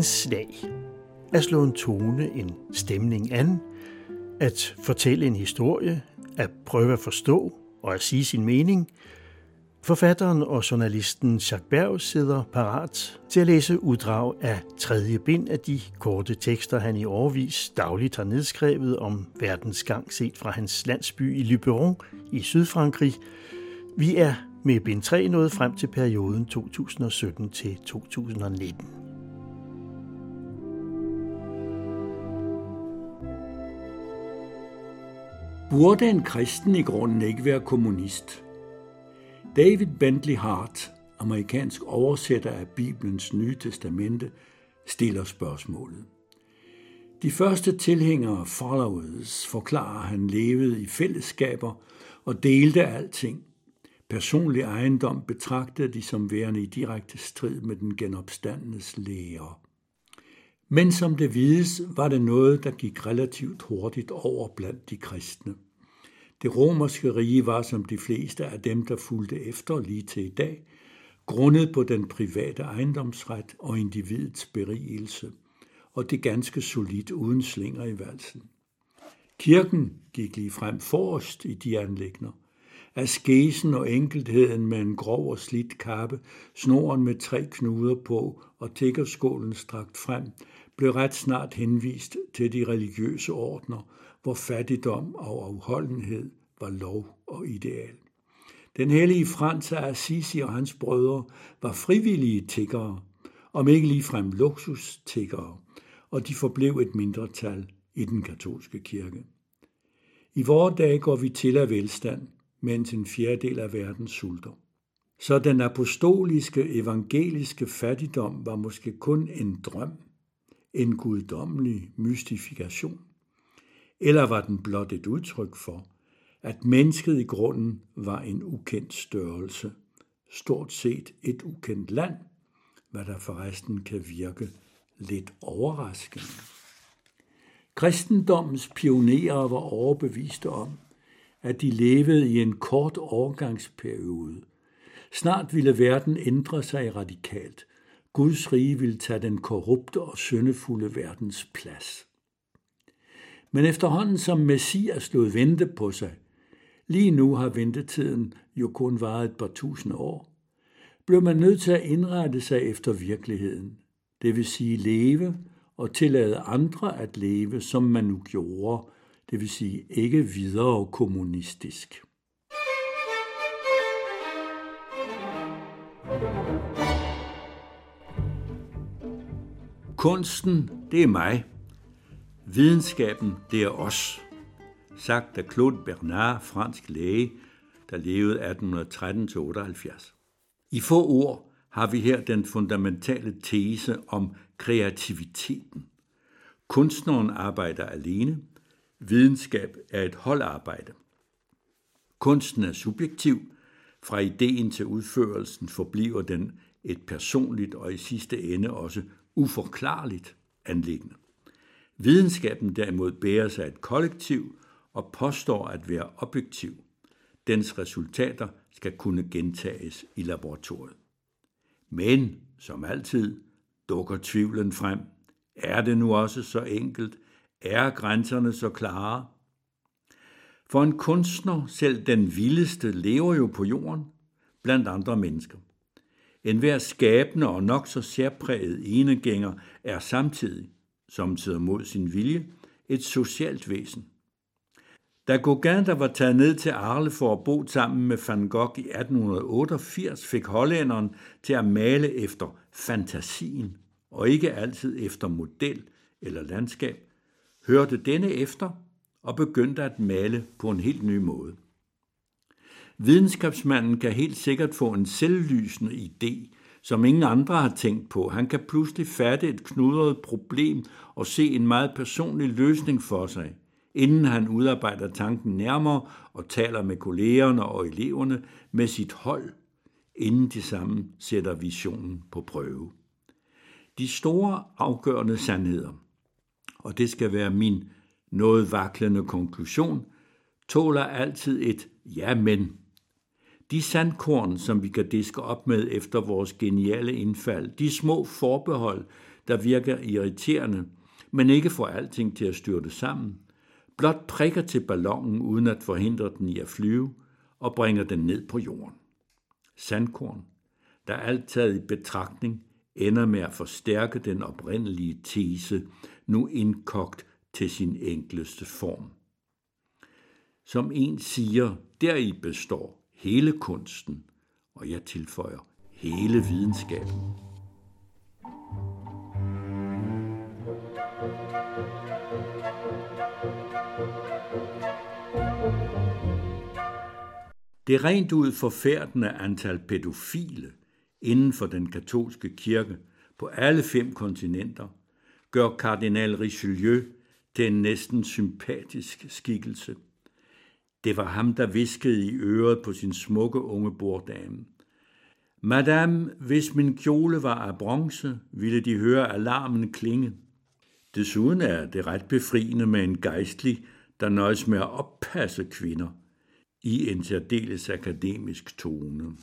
en slag. At slå en tone, en stemning an, at fortælle en historie, at prøve at forstå og at sige sin mening. Forfatteren og journalisten Jacques Berg sidder parat til at læse uddrag af tredje bind af de korte tekster, han i årvis dagligt har nedskrevet om verdens gang set fra hans landsby i Luberon i Sydfrankrig. Vi er med bind 3 nået frem til perioden 2017-2019. Burde en kristen i grunden ikke være kommunist? David Bentley Hart, amerikansk oversætter af Bibelens Nye Testamente, stiller spørgsmålet. De første tilhængere, followers, forklarer, han levede i fællesskaber og delte alting. Personlig ejendom betragtede de som værende i direkte strid med den genopstandenes lære. Men som det vides, var det noget, der gik relativt hurtigt over blandt de kristne. Det romerske rige var som de fleste af dem, der fulgte efter lige til i dag, grundet på den private ejendomsret og individets berigelse, og det ganske solidt uden slinger i valsen. Kirken gik lige frem forrest i de anlægner. Askesen og enkeltheden med en grov og slidt kappe, snoren med tre knuder på og tiggerskålen strakt frem, blev ret snart henvist til de religiøse ordner, hvor fattigdom og afholdenhed var lov og ideal. Den hellige Frans af Assisi og hans brødre var frivillige tiggere, om ikke ligefrem luksustiggere, og de forblev et mindretal i den katolske kirke. I vore dage går vi til af velstand, mens en fjerdedel af verden sulter. Så den apostoliske, evangeliske fattigdom var måske kun en drøm, en guddommelig mystifikation. Eller var den blot et udtryk for, at mennesket i grunden var en ukendt størrelse, stort set et ukendt land, hvad der forresten kan virke lidt overraskende. Kristendommens pionerer var overbeviste om, at de levede i en kort overgangsperiode. Snart ville verden ændre sig radikalt. Guds rige ville tage den korrupte og syndefulde verdens plads. Men efterhånden som Messias lod vente på sig, lige nu har ventetiden jo kun varet et par tusinde år, blev man nødt til at indrette sig efter virkeligheden, det vil sige leve og tillade andre at leve, som man nu gjorde, det vil sige ikke videre kommunistisk. Kunsten, det er mig. Videnskaben, det er os. Sagt af Claude Bernard, fransk læge, der levede 1813-78. I få ord har vi her den fundamentale tese om kreativiteten. Kunstneren arbejder alene, Videnskab er et holdarbejde. Kunsten er subjektiv. Fra ideen til udførelsen forbliver den et personligt og i sidste ende også uforklarligt anlæggende. Videnskaben derimod bærer sig et kollektiv og påstår at være objektiv. Dens resultater skal kunne gentages i laboratoriet. Men, som altid, dukker tvivlen frem. Er det nu også så enkelt, er grænserne så klare? For en kunstner, selv den vildeste, lever jo på jorden, blandt andre mennesker. En hver skabende og nok så særpræget enegænger er samtidig, som sidder mod sin vilje, et socialt væsen. Da Gauguin, der var taget ned til Arle for at bo sammen med Van Gogh i 1888, fik hollænderen til at male efter fantasien, og ikke altid efter model eller landskab, hørte denne efter og begyndte at male på en helt ny måde. Videnskabsmanden kan helt sikkert få en selvlysende idé, som ingen andre har tænkt på. Han kan pludselig fatte et knudret problem og se en meget personlig løsning for sig, inden han udarbejder tanken nærmere og taler med kollegerne og eleverne med sit hold, inden de sammen sætter visionen på prøve. De store afgørende sandheder – og det skal være min noget vaklende konklusion, tåler altid et ja, men. De sandkorn, som vi kan diske op med efter vores geniale indfald, de små forbehold, der virker irriterende, men ikke får alting til at styrte sammen, blot prikker til ballonen uden at forhindre den i at flyve og bringer den ned på jorden. Sandkorn, der alt taget i betragtning ender med at forstærke den oprindelige tese, nu indkogt til sin enkleste form. Som en siger, deri består hele kunsten, og jeg tilføjer hele videnskaben. Det rent ud forfærdende antal pædofile inden for den katolske kirke på alle fem kontinenter gør kardinal Richelieu til en næsten sympatisk skikkelse. Det var ham, der viskede i øret på sin smukke unge borddame. Madame, hvis min kjole var af bronze, ville de høre alarmen klinge. Desuden er det ret befriende med en gejstlig, der nøjes med at oppasse kvinder i en særdeles akademisk tone.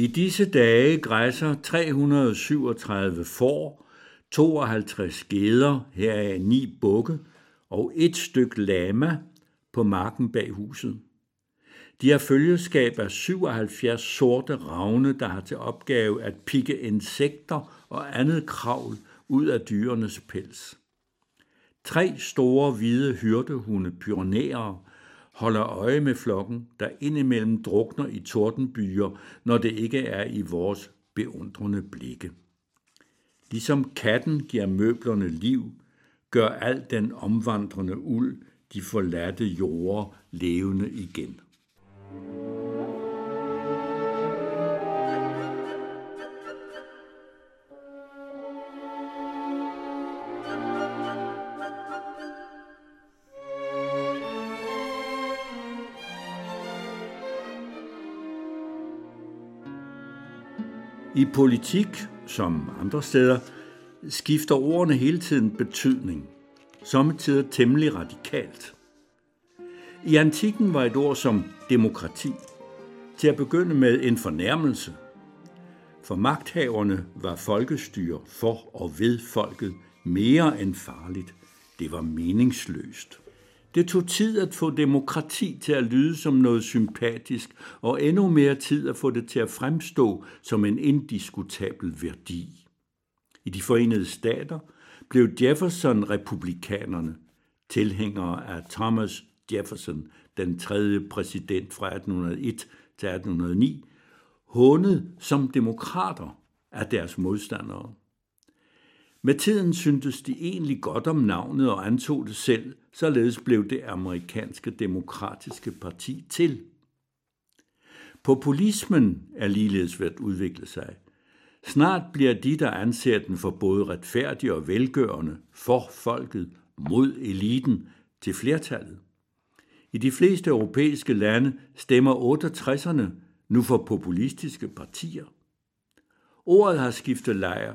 I disse dage græsser 337 får, 52 geder, heraf ni bukke og et stykke lama på marken bag huset. De har følgeskab af 77 sorte ravne, der har til opgave at pikke insekter og andet kravl ud af dyrenes pels. Tre store hvide hyrdehunde, pyrenæere, holder øje med flokken, der indimellem drukner i tordenbyer, når det ikke er i vores beundrende blikke. Ligesom katten giver møblerne liv, gør al den omvandrende uld de forladte jorder levende igen. I politik, som andre steder, skifter ordene hele tiden betydning, samtidig temmelig radikalt. I antikken var et ord som demokrati til at begynde med en fornærmelse. For magthaverne var folkestyre for og ved folket mere end farligt. Det var meningsløst. Det tog tid at få demokrati til at lyde som noget sympatisk, og endnu mere tid at få det til at fremstå som en indiskutabel værdi. I de forenede stater blev Jefferson-republikanerne, tilhængere af Thomas Jefferson, den tredje præsident fra 1801 til 1809, hånet som demokrater af deres modstandere. Med tiden syntes de egentlig godt om navnet og antog det selv, således blev det amerikanske demokratiske parti til. Populismen er ligeledes ved at udvikle sig. Snart bliver de, der anser den for både retfærdig og velgørende, for folket, mod eliten, til flertallet. I de fleste europæiske lande stemmer 68'erne nu for populistiske partier. Ordet har skiftet lejr,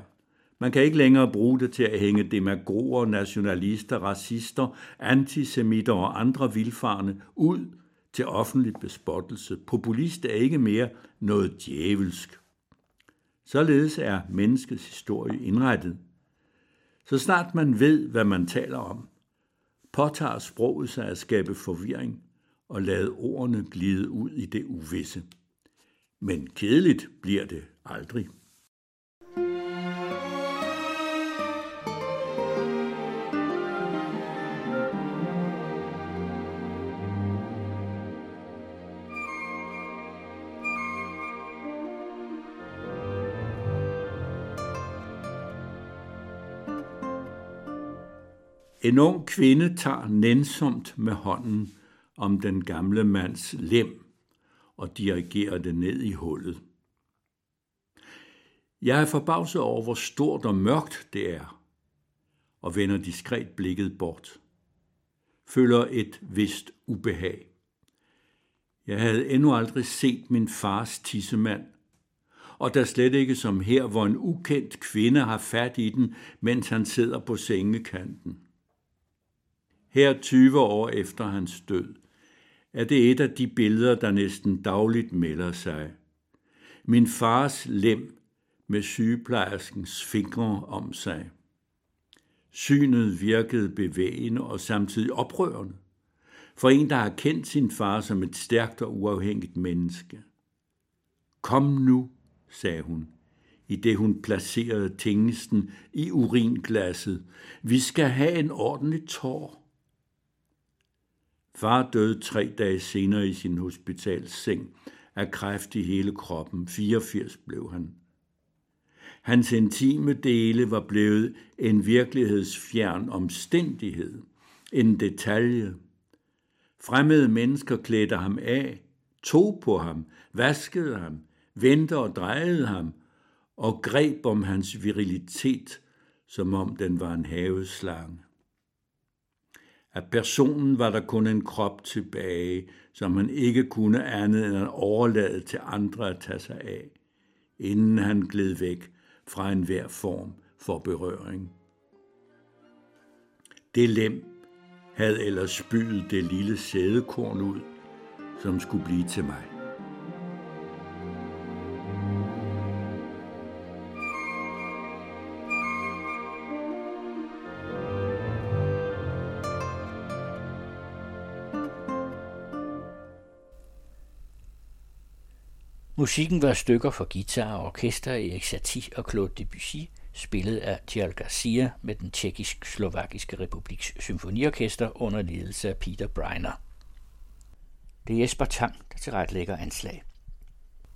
man kan ikke længere bruge det til at hænge demagoger, nationalister, racister, antisemitter og andre vilfarne ud til offentlig bespottelse. Populist er ikke mere noget djævelsk. Således er menneskets historie indrettet. Så snart man ved, hvad man taler om, påtager sproget sig at skabe forvirring og lade ordene glide ud i det uvisse. Men kedeligt bliver det aldrig. En ung kvinde tager nænsomt med hånden om den gamle mands lem og dirigerer det ned i hullet. Jeg er forbavset over, hvor stort og mørkt det er, og vender diskret blikket bort. Føler et vist ubehag. Jeg havde endnu aldrig set min fars tissemand, og der slet ikke som her, hvor en ukendt kvinde har fat i den, mens han sidder på sengekanten her 20 år efter hans død, er det et af de billeder, der næsten dagligt melder sig. Min fars lem med sygeplejerskens fingre om sig. Synet virkede bevægende og samtidig oprørende. For en, der har kendt sin far som et stærkt og uafhængigt menneske. Kom nu, sagde hun, i det hun placerede tingsten i uringlasset. Vi skal have en ordentlig tår. Far døde tre dage senere i sin hospitalseng af kræft i hele kroppen. 84 blev han. Hans intime dele var blevet en virkelighedsfjern omstændighed, en detalje. Fremmede mennesker klædte ham af, tog på ham, vaskede ham, vendte og drejede ham og greb om hans virilitet, som om den var en haveslange. Af personen var der kun en krop tilbage, som han ikke kunne andet end at overlade til andre at tage sig af, inden han gled væk fra enhver form for berøring. Det lem havde ellers spydet det lille sædekorn ud, som skulle blive til mig. Musikken var stykker for guitar og orkester i Erik Satie og Claude Debussy, spillet af Tjal Garcia med den tjekkisk-slovakiske republiks symfoniorkester under ledelse af Peter Breiner. Det er Jesper Tang, der tilrettelægger anslag.